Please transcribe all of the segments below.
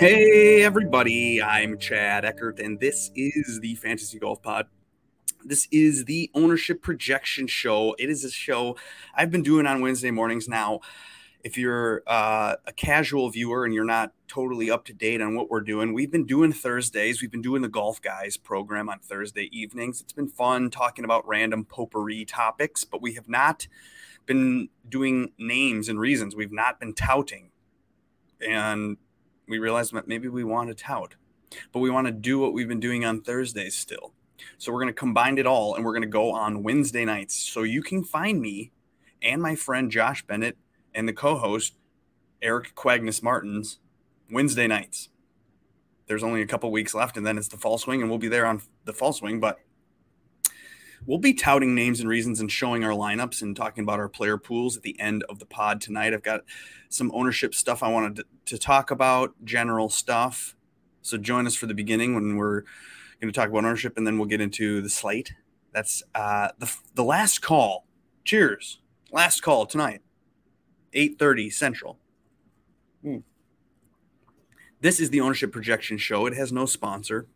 Hey, everybody, I'm Chad Eckert, and this is the Fantasy Golf Pod. This is the ownership projection show. It is a show I've been doing on Wednesday mornings now. If you're uh, a casual viewer and you're not totally up to date on what we're doing, we've been doing Thursdays. We've been doing the Golf Guys program on Thursday evenings. It's been fun talking about random potpourri topics, but we have not been doing names and reasons. We've not been touting. And we realized that maybe we want to tout, but we want to do what we've been doing on Thursdays still. So we're going to combine it all and we're going to go on Wednesday nights. So you can find me and my friend Josh Bennett and the co host Eric Quagnus Martins Wednesday nights. There's only a couple weeks left and then it's the fall swing and we'll be there on the fall swing, but we'll be touting names and reasons and showing our lineups and talking about our player pools at the end of the pod tonight. I've got some ownership stuff I wanted to, to talk about, general stuff. So join us for the beginning when we're going to talk about ownership, and then we'll get into the slate. That's uh, the the last call. Cheers, last call tonight, eight thirty Central. Hmm. This is the ownership projection show. It has no sponsor.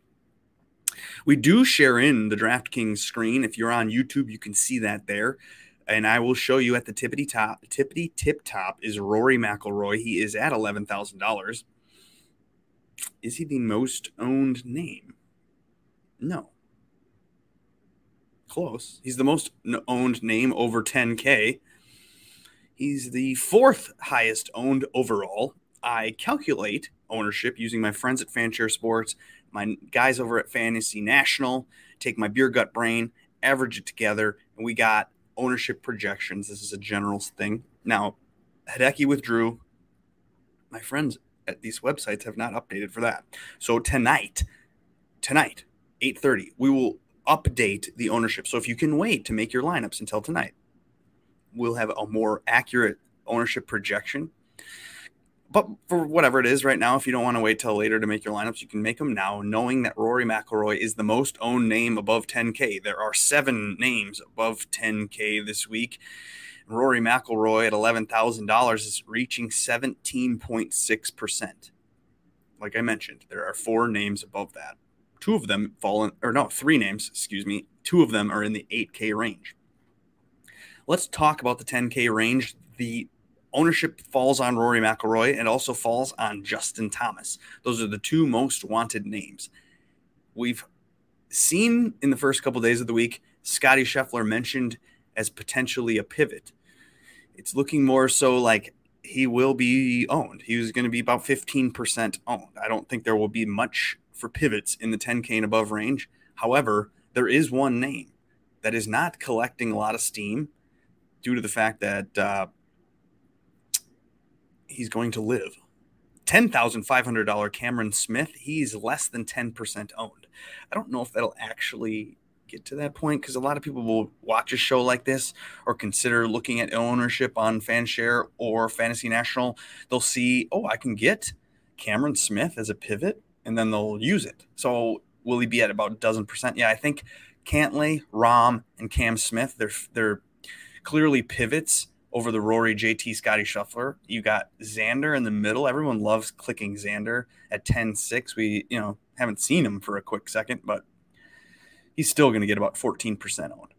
We do share in the DraftKings screen. If you're on YouTube, you can see that there. And I will show you at the tippity top, tippity tip top is Rory McIlroy. He is at eleven thousand dollars. Is he the most owned name? No. Close. He's the most owned name over 10K. He's the fourth highest owned overall. I calculate ownership using my friends at Fanshare Sports my guys over at Fantasy National, take my beer gut brain, average it together, and we got ownership projections. This is a general thing. Now, Hideki withdrew. My friends at these websites have not updated for that. So tonight, tonight, 8:30, we will update the ownership. So if you can wait to make your lineups until tonight, we'll have a more accurate ownership projection but for whatever it is right now, if you don't want to wait till later to make your lineups, you can make them now, knowing that Rory McIlroy is the most owned name above 10K. There are seven names above 10K this week. Rory McIlroy at $11,000 is reaching 17.6%. Like I mentioned, there are four names above that. Two of them fall in, or no, three names, excuse me. Two of them are in the 8K range. Let's talk about the 10K range. The ownership falls on Rory McIlroy and also falls on Justin Thomas. Those are the two most wanted names. We've seen in the first couple of days of the week Scotty Scheffler mentioned as potentially a pivot. It's looking more so like he will be owned. He was going to be about 15% owned. I don't think there will be much for pivots in the 10K and above range. However, there is one name that is not collecting a lot of steam due to the fact that uh, he's going to live. $10,500 Cameron Smith, he's less than 10% owned. I don't know if that'll actually get to that point because a lot of people will watch a show like this or consider looking at ownership on Fanshare or Fantasy National. They'll see, oh, I can get Cameron Smith as a pivot, and then they'll use it. So will he be at about a dozen percent? Yeah, I think Cantlay, Rahm, and Cam Smith, they're they're clearly pivots over the Rory JT Scotty Scheffler. You got Xander in the middle. Everyone loves clicking Xander at 10-6. We, you know, haven't seen him for a quick second, but he's still going to get about 14% owned.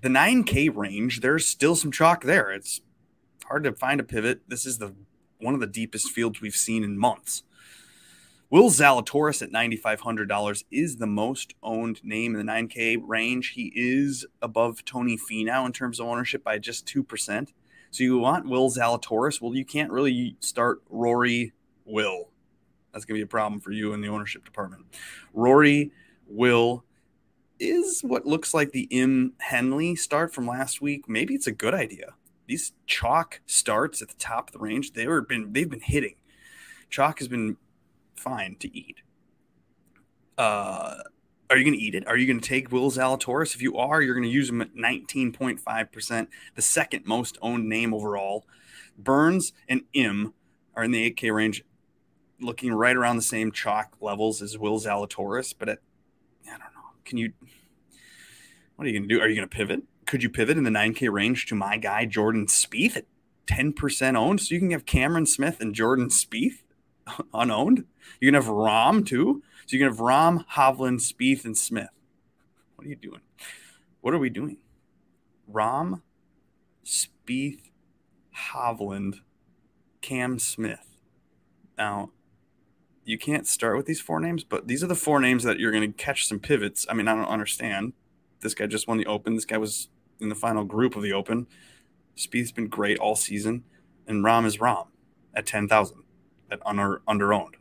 The 9K range, there's still some chalk there. It's hard to find a pivot. This is the one of the deepest fields we've seen in months. Will Zalatoris at $9,500 is the most owned name in the 9K range. He is above Tony Finau in terms of ownership by just 2%. So you want Will Zalatoris? Well, you can't really start Rory Will. That's going to be a problem for you in the ownership department. Rory Will is what looks like the M. Henley start from last week. Maybe it's a good idea. These chalk starts at the top of the range, they were been they've been hitting. Chalk has been fine to eat. Uh, are you going to eat it? Are you going to take Will Zalatoris? If you are, you're going to use him at 19.5%, the second most owned name overall. Burns and Im are in the 8K range, looking right around the same chalk levels as Will Zalatoris. But at, I don't know. Can you, what are you going to do? Are you going to pivot? Could you pivot in the 9K range to my guy, Jordan Spieth, at 10% owned? So you can have Cameron Smith and Jordan Spieth unowned. You're gonna have Rahm too. So you're gonna have Rahm, Hovland, Spieth, and Smith. What are you doing? What are we doing? Rahm, Spieth, Hovland, Cam Smith. Now, you can't start with these four names, but these are the four names that you're going to catch some pivots. I mean, I don't understand. This guy just won the Open. This guy was in the final group of the Open. Spieth's been great all season, and Rahm is Rahm at ten thousand at under under owned.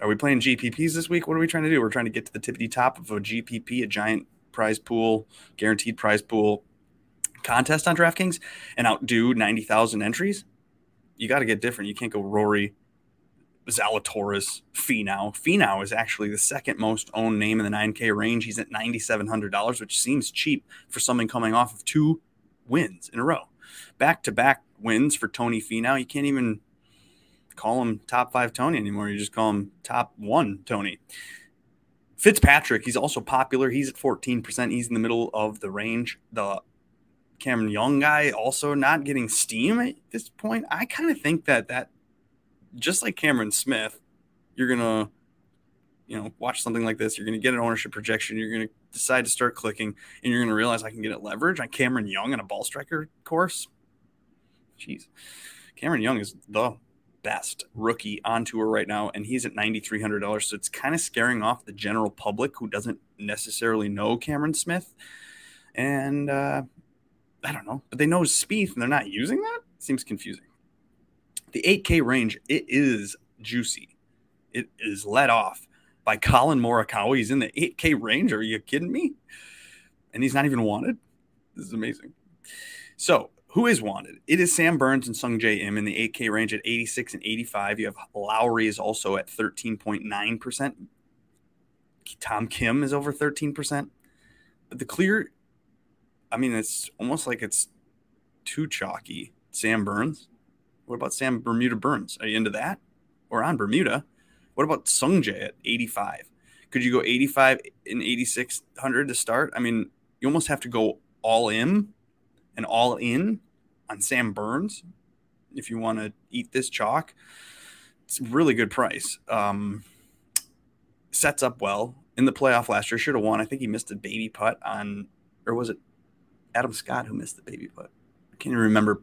Are we playing GPPs this week? What are we trying to do? We're trying to get to the tippity top of a GPP, a giant prize pool, guaranteed prize pool contest on DraftKings, and outdo ninety thousand entries. You got to get different. You can't go Rory, Zalatoris, Finau. Finau is actually the second most owned name in the 9K range. He's at $9,700, which seems cheap for someone coming off of two wins in a row. Back to back wins for Tony Finau. You can't even call him top five Tony anymore. You just call him top one Tony. Fitzpatrick, he's also popular. He's at 14%. He's in the middle of the range. The Cameron Young guy also not getting steam at this point. I kind of think that that just like Cameron Smith, you're gonna you know watch something like this. You're gonna get an ownership projection. You're gonna decide to start clicking, and you're gonna realize I can get it leverage on Cameron Young in a ball striker course. Jeez, Cameron Young is the best rookie on tour right now, and he's at ninety three hundred dollars. So it's kind of scaring off the general public who doesn't necessarily know Cameron Smith, and uh, I don't know, but they know Spieth and they're not using that. Seems confusing. The 8K range, it is juicy. It is let off by Collin Morikawa. He's in the 8K range. Are you kidding me? And he's not even wanted. This is amazing. So, who is wanted? It is Sam Burns and Sungjae Im in the 8K range at 86 and 85. You have Lowry is also at 13.9%. Tom Kim is over 13%. But the clear I mean, it's almost like it's too chalky. Sam Burns. What about Sam Bermuda Burns? Are you into that? Or on Bermuda? What about Sungjae at 85? Could you go 85 and 8600 to start? I mean, you almost have to go all in and all in on Sam Burns if you want to eat this chalk. It's a really good price. Um, sets up well in the playoff last year. Should have won. I think he missed a baby putt on, or was it Adam Scott who missed the baby putt. I can't even remember.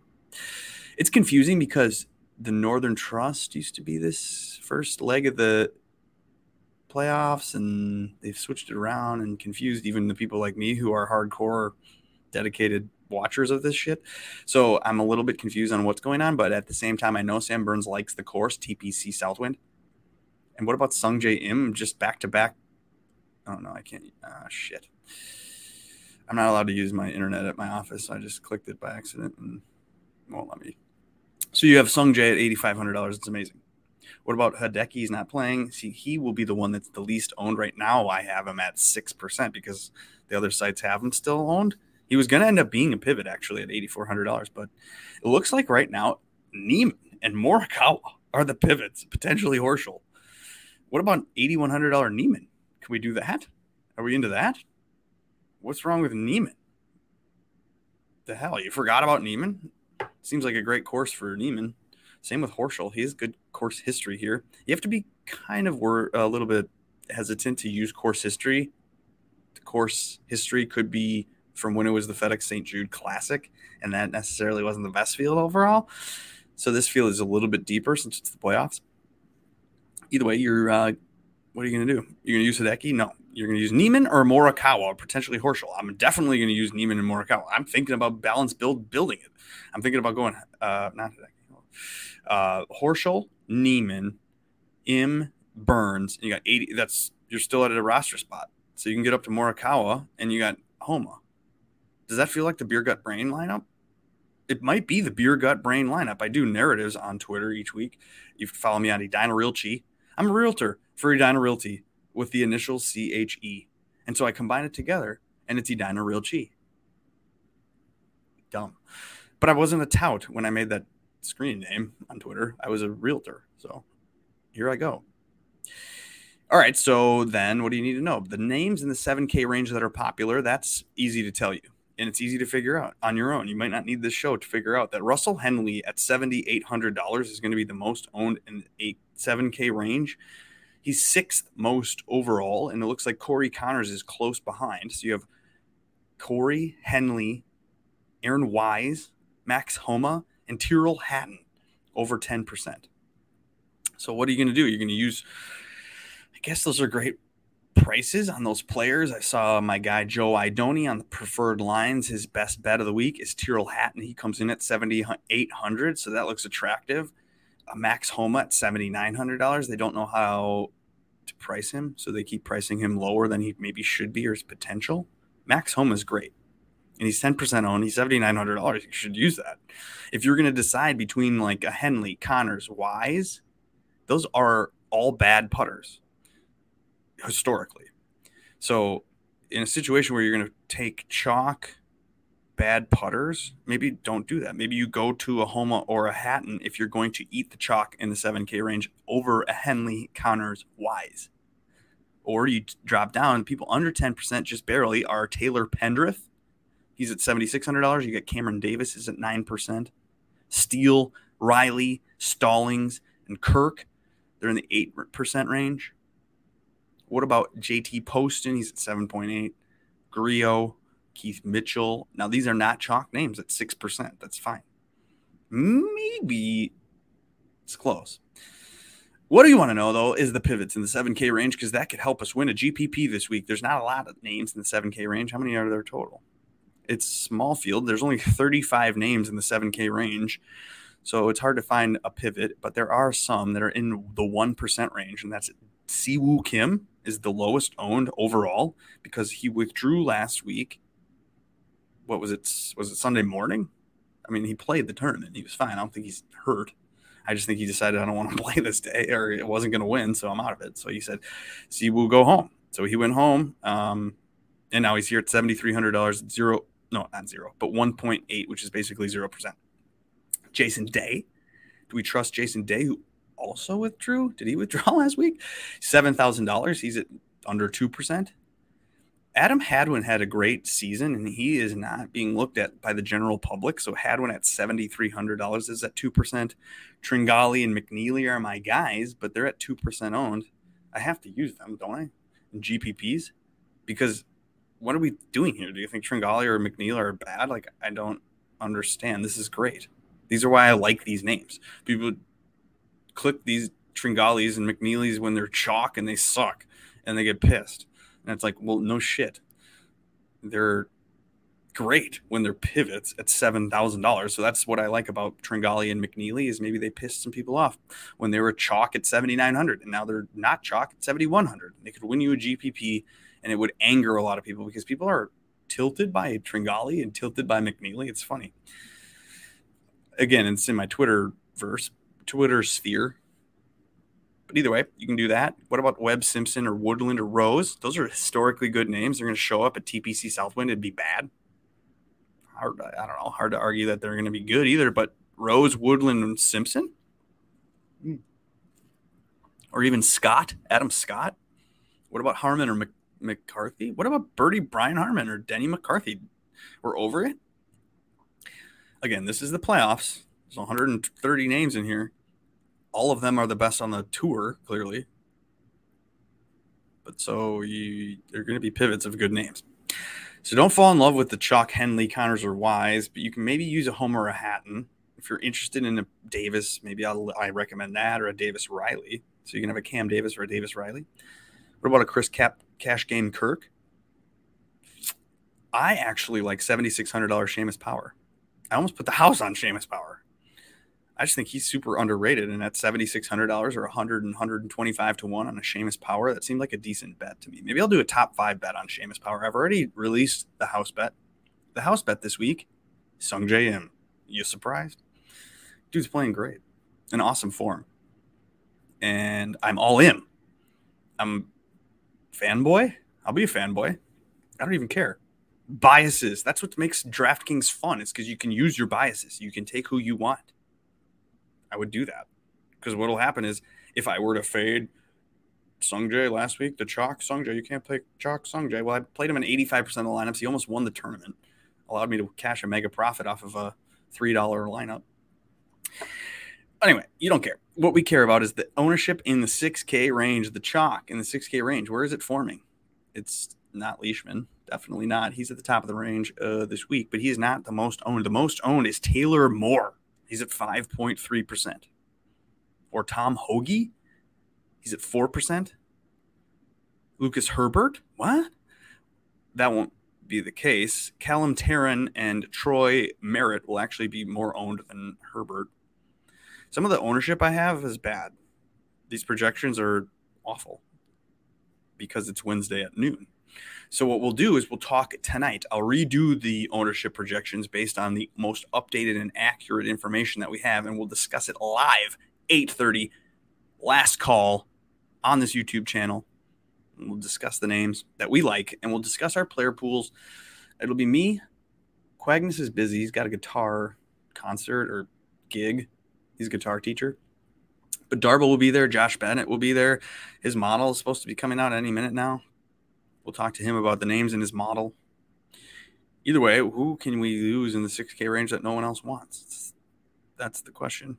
It's confusing because the Northern Trust used to be this first leg of the playoffs, and they've switched it around and confused even the people like me who are hardcore, dedicated watchers of this shit. So I'm a little bit confused on what's going on, but at the same time, I know Sam Burns likes the course, TPC Southwind. And what about Sungjae Im just back to back? Oh no, I can't. Ah, shit. I'm not allowed to use my internet at my office. So I just clicked it by accident and won't let me. So you have Sungjae at $8,500. It's amazing. What about Hideki? He's not playing. See, he will be the one that's the least owned right now. I have him at 6% because the other sites have him still owned. He was going to end up being a pivot actually at $8,400, but it looks like right now Niemann and Morikawa are the pivots, potentially Horschel. What about $8,100 Niemann? Can we do that? Are we into that? What's wrong with Niemann? The hell, you forgot about Niemann? Seems like a great course for Niemann. Same with Horschel. He has good course history here. You have to be kind of wor- a little bit hesitant to use course history. The course history could be from when it was the FedEx St. Jude Classic, and that necessarily wasn't the best field overall. So this field is a little bit deeper since it's the playoffs. Either way, you're uh, what are you going to do? You're going to use Hideki? No, you're going to use Niemann or Morikawa, or potentially Horschel. I'm definitely going to use Niemann and Morikawa. I'm thinking about balance build building it. I'm thinking about going uh, not uh, Horschel, Niemann, Im, Burns. you got 80. That's you're still at a roster spot, so you can get up to Morikawa, and you got Homa. Does that feel like the beer gut brain lineup? It might be the beer gut brain lineup. I do narratives on Twitter each week. You can follow me on Edina Realty. I'm a realtor for Edina Realty with the initial CHE. And so I combine it together and it's Edina Realty. Dumb. But I wasn't a tout when I made that screen name on Twitter. I was a realtor. So here I go. All right. So then what do you need to know? The names in the 7K range that are popular, that's easy to tell you. And it's easy to figure out on your own. You might not need this show to figure out that Russell Henley at $7,800 is going to be the most owned in the 7K range. He's sixth most overall, and it looks like Corey Conners is close behind. So you have Corey, Henley, Aaron Wise, Max Homa, and Tyrrell Hatton over 10%. So what are you going to do? You're going to use, I guess those are great prices on those players. I saw my guy Joe Idoni on the preferred lines. His best bet of the week is Tyrrell Hatton. He comes in at 7,800, so that looks attractive. A Max Homa at $7,900. They don't know how to price him, so they keep pricing him lower than he maybe should be or his potential. Max Homa is great. And he's 10% owned. He's $7,900. You should use that. If you're going to decide between like a Henley, Conners, Wise, those are all bad putters historically. So, in a situation where you're going to take chalk bad putters, maybe don't do that. Maybe you go to a Homa or a Hatton if you're going to eat the chalk in the 7K range over a Henley Conners Wise. Or you drop down, people under 10% just barely are Taylor Pendrith. He's at $7,600. You get Cameron Davis is at 9%. Steele, Riley, Stallings, and Kirk, they're in the 8% range. What about JT Poston? He's at 7.8. Grillo, Keith Mitchell. Now, these are not chalk names at 6%. That's fine. Maybe it's close. What do you want to know, though, is the pivots in the 7K range because that could help us win a GPP this week. There's not a lot of names in the 7K range. How many are there total? It's small field. There's only 35 names in the 7K range. So it's hard to find a pivot, but there are some that are in the 1% range, and that's Siwoo Kim is the lowest owned overall because he withdrew last week. What was it? Was it Sunday morning? I mean, he played the tournament. He was fine. I don't think he's hurt. I just think he decided I don't want to play this day or it wasn't going to win, so I'm out of it. So he said, "See, we'll go home." So he went home, um, and now he's here at seventy three hundred dollars. Zero, no, not zero, but one point eight, which is basically zero percent. Jason Day, do we trust Jason Day, who also withdrew? Did he withdraw last week? Seven thousand dollars. He's at under two percent. Adam Hadwin had a great season, and he is not being looked at by the general public. So Hadwin at seventy three hundred dollars is at two percent. Tringali and McNeely are my guys, but they're at two percent owned. I have to use them, don't I? In GPPs, because what are we doing here? Do you think Tringali or McNeely are bad? Like I don't understand. This is great. These are why I like these names. People click these Tringalis and McNeelys when they're chalk and they suck and they get pissed. And it's like, well, no shit. They're great when they're pivots at seven thousand dollars. So that's what I like about Tringali and McNeely is maybe they pissed some people off when they were chalk at seventy nine hundred, and now they're not chalk at seventy one hundred. They could win you a GPP, and it would anger a lot of people because people are tilted by Tringali and tilted by McNeely. It's funny. Again, it's in my Twitter verse, Twitter sphere. But either way, you can do that. What about Webb Simpson or Woodland or Rose? Those are historically good names. They're going to show up at TPC Southwind. It'd be bad. Hard, I don't know. Hard to argue that they're going to be good either. But Rose, Woodland, and Simpson, hmm. or even Scott, Adam Scott. What about Harman or Mc, McCarthy? What about Birdie Brian Harman or Denny McCarthy? We're over it. Again, this is the playoffs. There's 130 names in here. All of them are the best on the tour, clearly. But so you, they're going to be pivots of good names. So don't fall in love with the Chalk Henley, Conners, or Wise, but you can maybe use a Homa or a Hatton. If you're interested in a Davis, maybe I'll, I recommend that or a Davis Riley. So you can have a Cam Davis or a Davis Riley. What about a Chris Cap Cash Game Kirk? I actually like $7,600 Seamus Power. I almost put the house on Seamus Power. I just think he's super underrated. And at seventy six hundred dollars or 100 and 125 to one on a Seamus Power, that seemed like a decent bet to me. Maybe I'll do a top five bet on Seamus Power. I've already released the house bet. The house bet this week, Sungjae Im. You surprised? Dude's playing great, in awesome form, and I'm all in. I'm fanboy. I'll be a fanboy. I don't even care. Biases. That's what makes DraftKings fun. It's because you can use your biases. You can take who you want. I would do that because what'll happen is if I were to fade Sungjae last week, the chalk Sungjae, you can't play chalk Sungjae. Well, I played him in 85% of the lineups. He almost won the tournament. allowed me to cash a mega profit off of a $3 lineup. Anyway, you don't care. What we care about is the ownership in the 6K range, the chalk in the 6K range. Where is it forming? It's not Leishman. Definitely not. He's at the top of the range uh, this week, but he's not the most owned. The most owned is Taylor Moore. He's at 5.3%. Or Tom Hoge. He's at 4%. Lucas Herbert. What? That won't be the case. Callum Tarren and Troy Merritt will actually be more owned than Herbert. Some of the ownership I have is bad. These projections are awful because it's Wednesday at noon. So what we'll do is we'll talk tonight. I'll redo the ownership projections based on the most updated and accurate information that we have, and we'll discuss it live 8:30, last call on this YouTube channel. We'll discuss the names that we like, and we'll discuss our player pools. It'll be me. Quagnus is busy. He's got a guitar concert or gig He's a guitar teacher. But Darble will be there. Josh Bennett will be there. His model is supposed to be coming out any minute now. We'll talk to him about the names in his model. Either way, who can we lose in the 6K range that no one else wants? That's the question.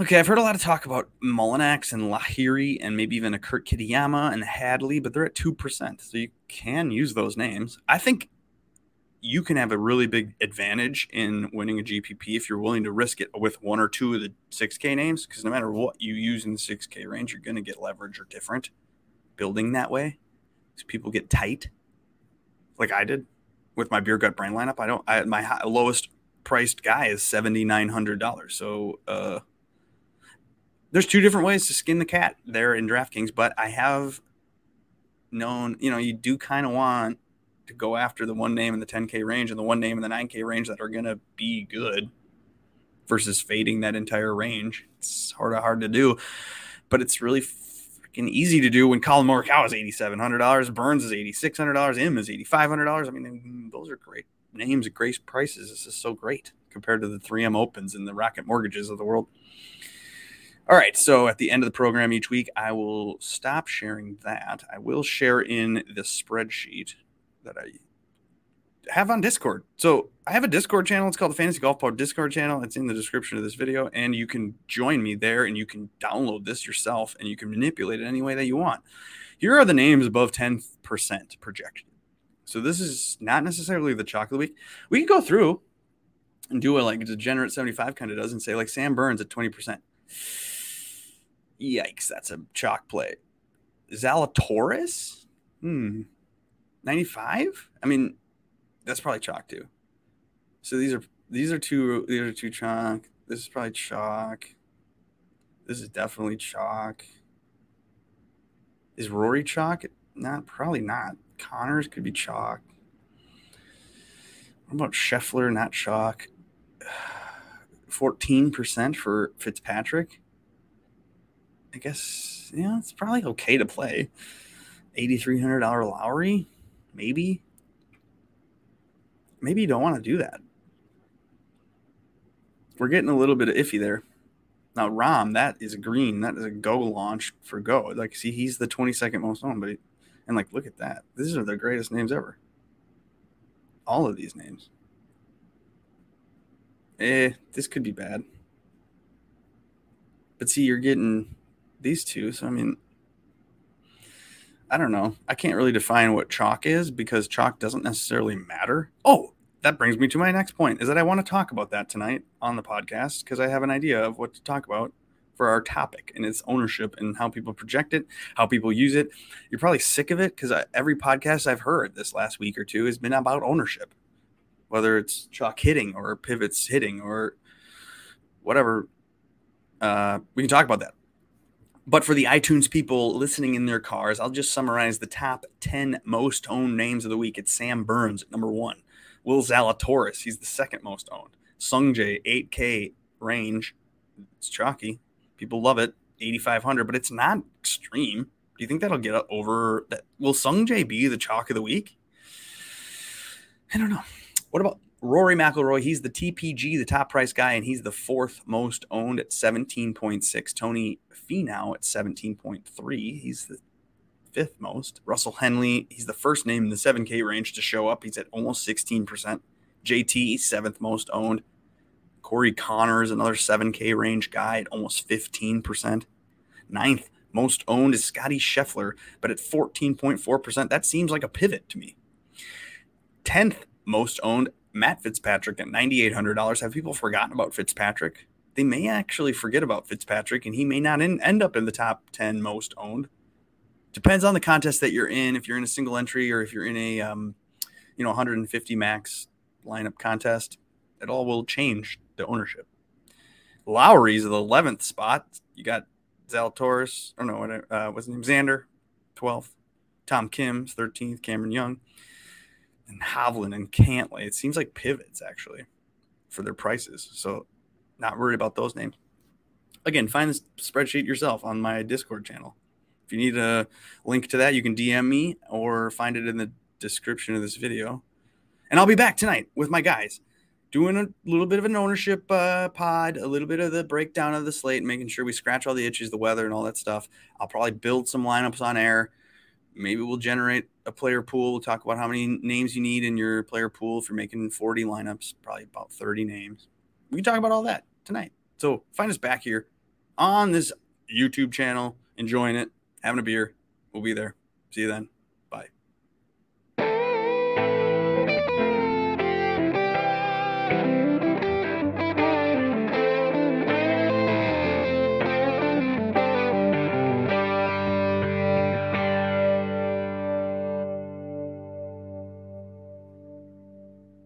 Okay, I've heard a lot of talk about Mullinax and Lahiri and maybe even a Kurt Kitayama and Hadley, but they're at 2%. So you can use those names. I think you can have a really big advantage in winning a GPP if you're willing to risk it with one or two of the 6K names. Because no matter what you use in the 6K range, you're going to get leverage or different building that way. Because people get tight, like I did with my beer gut brain lineup. I don't. I, my high, lowest priced guy is seventy nine hundred dollars. So uh, there's two different ways to skin the cat there in DraftKings, but I have known. You know, you do kind of want to go after the one name in the 10K range and the one name in the 9K range that are going to be good versus fading that entire range. It's hard hard to do, but it's really freaking easy to do when Collin Morikawa is $8,700, Burns is $8,600, Im is $8,500. I mean, those are great names at great prices. This is so great compared to the 3M Opens and the Rocket Mortgages of the world. All right. So at the end of the program each week, I will stop sharing that. I will share in the spreadsheet that I have on Discord. So I have a Discord channel. It's called the Fantasy Golf Pod Discord channel. It's in the description of this video, and you can join me there, and you can download this yourself, and you can manipulate it any way that you want. Here are the names above 10% projection. So this is not necessarily the chocolate week. We can go through and do a like a degenerate 75 kind of does and say like Sam Burns at 20%. Yikes, that's a chalk play. Zalatoris? Hmm. 95? I mean, that's probably chalk too. So these are these are two these are two chalk. This is probably chalk. This is definitely chalk. Is Rory chalk? Not probably not. Conners could be chalk. What about Scheffler? Not chalk. Fourteen percent for Fitzpatrick. I guess yeah, it's probably okay to play. Eighty three hundred dollar Lowry maybe maybe you don't want to do that. We're getting a little bit of iffy there. Now Rahm, that is green. That is a go launch for go. Like, see, he's the 22nd most owned, but he, and like, look at that. These are the greatest names ever. All of these names. Eh, this could be bad. But see, you're getting these two. So I mean, I don't know. I can't really define what chalk is because chalk doesn't necessarily matter. Oh, that brings me to my next point is that I want to talk about that tonight on the podcast because I have an idea of what to talk about for our topic and its ownership and how people project it, how people use it. You're probably sick of it because every podcast I've heard this last week or two has been about ownership, whether it's chalk hitting or pivots hitting or whatever. Uh, we can talk about that. But for the iTunes people listening in their cars, I'll just summarize the top 10 most owned names of the week. It's Sam Burns at number one, Will Zalatoris, he's the second most owned. Sungjae, 8K range. It's chalky. People love it. 8,500, but it's not extreme. Do you think that'll get over that? Will Sungjae be the chalk of the week? I don't know. What about Rory McIlroy, he's the TPG, the top price guy, and he's the fourth most owned at 17.6. Tony Finau at 17.3. He's the fifth most. Russell Henley, he's the first name in the 7K range to show up. He's at almost 16%. JT, seventh most owned. Corey Conners, another 7K range guy at almost 15%. Ninth most owned is Scotty Scheffler, but at 14.4%. That seems like a pivot to me. 10th most owned, Matt Fitzpatrick at $9,800. Have people forgotten about Fitzpatrick? They may actually forget about Fitzpatrick and he may not in, end up in the top 10 most owned. Depends on the contest that you're in. If you're in a single entry or if you're in a, um, you know, 150 max lineup contest, it all will change the ownership. Lowry's the 11th spot. You got Zalatoris, or no, uh, what's his name? Xander, 12th. Tom Kim's 13th. Cameron Young. And Hovland and Cantlay. It seems like pivots, actually, for their prices. So not worried about those names. Again, find this spreadsheet yourself on my Discord channel. If you need a link to that, you can DM me or find it in the description of this video. And I'll be back tonight with my guys doing a little bit of an ownership uh, pod, a little bit of the breakdown of the slate, making sure we scratch all the itches, the weather, and all that stuff. I'll probably build some lineups on air. Maybe we'll generate a player pool. We'll talk about how many names you need in your player pool if you're making 40 lineups, probably about 30 names. We can talk about all that tonight. So find us back here on this YouTube channel, enjoying it, having a beer. We'll be there. See you then.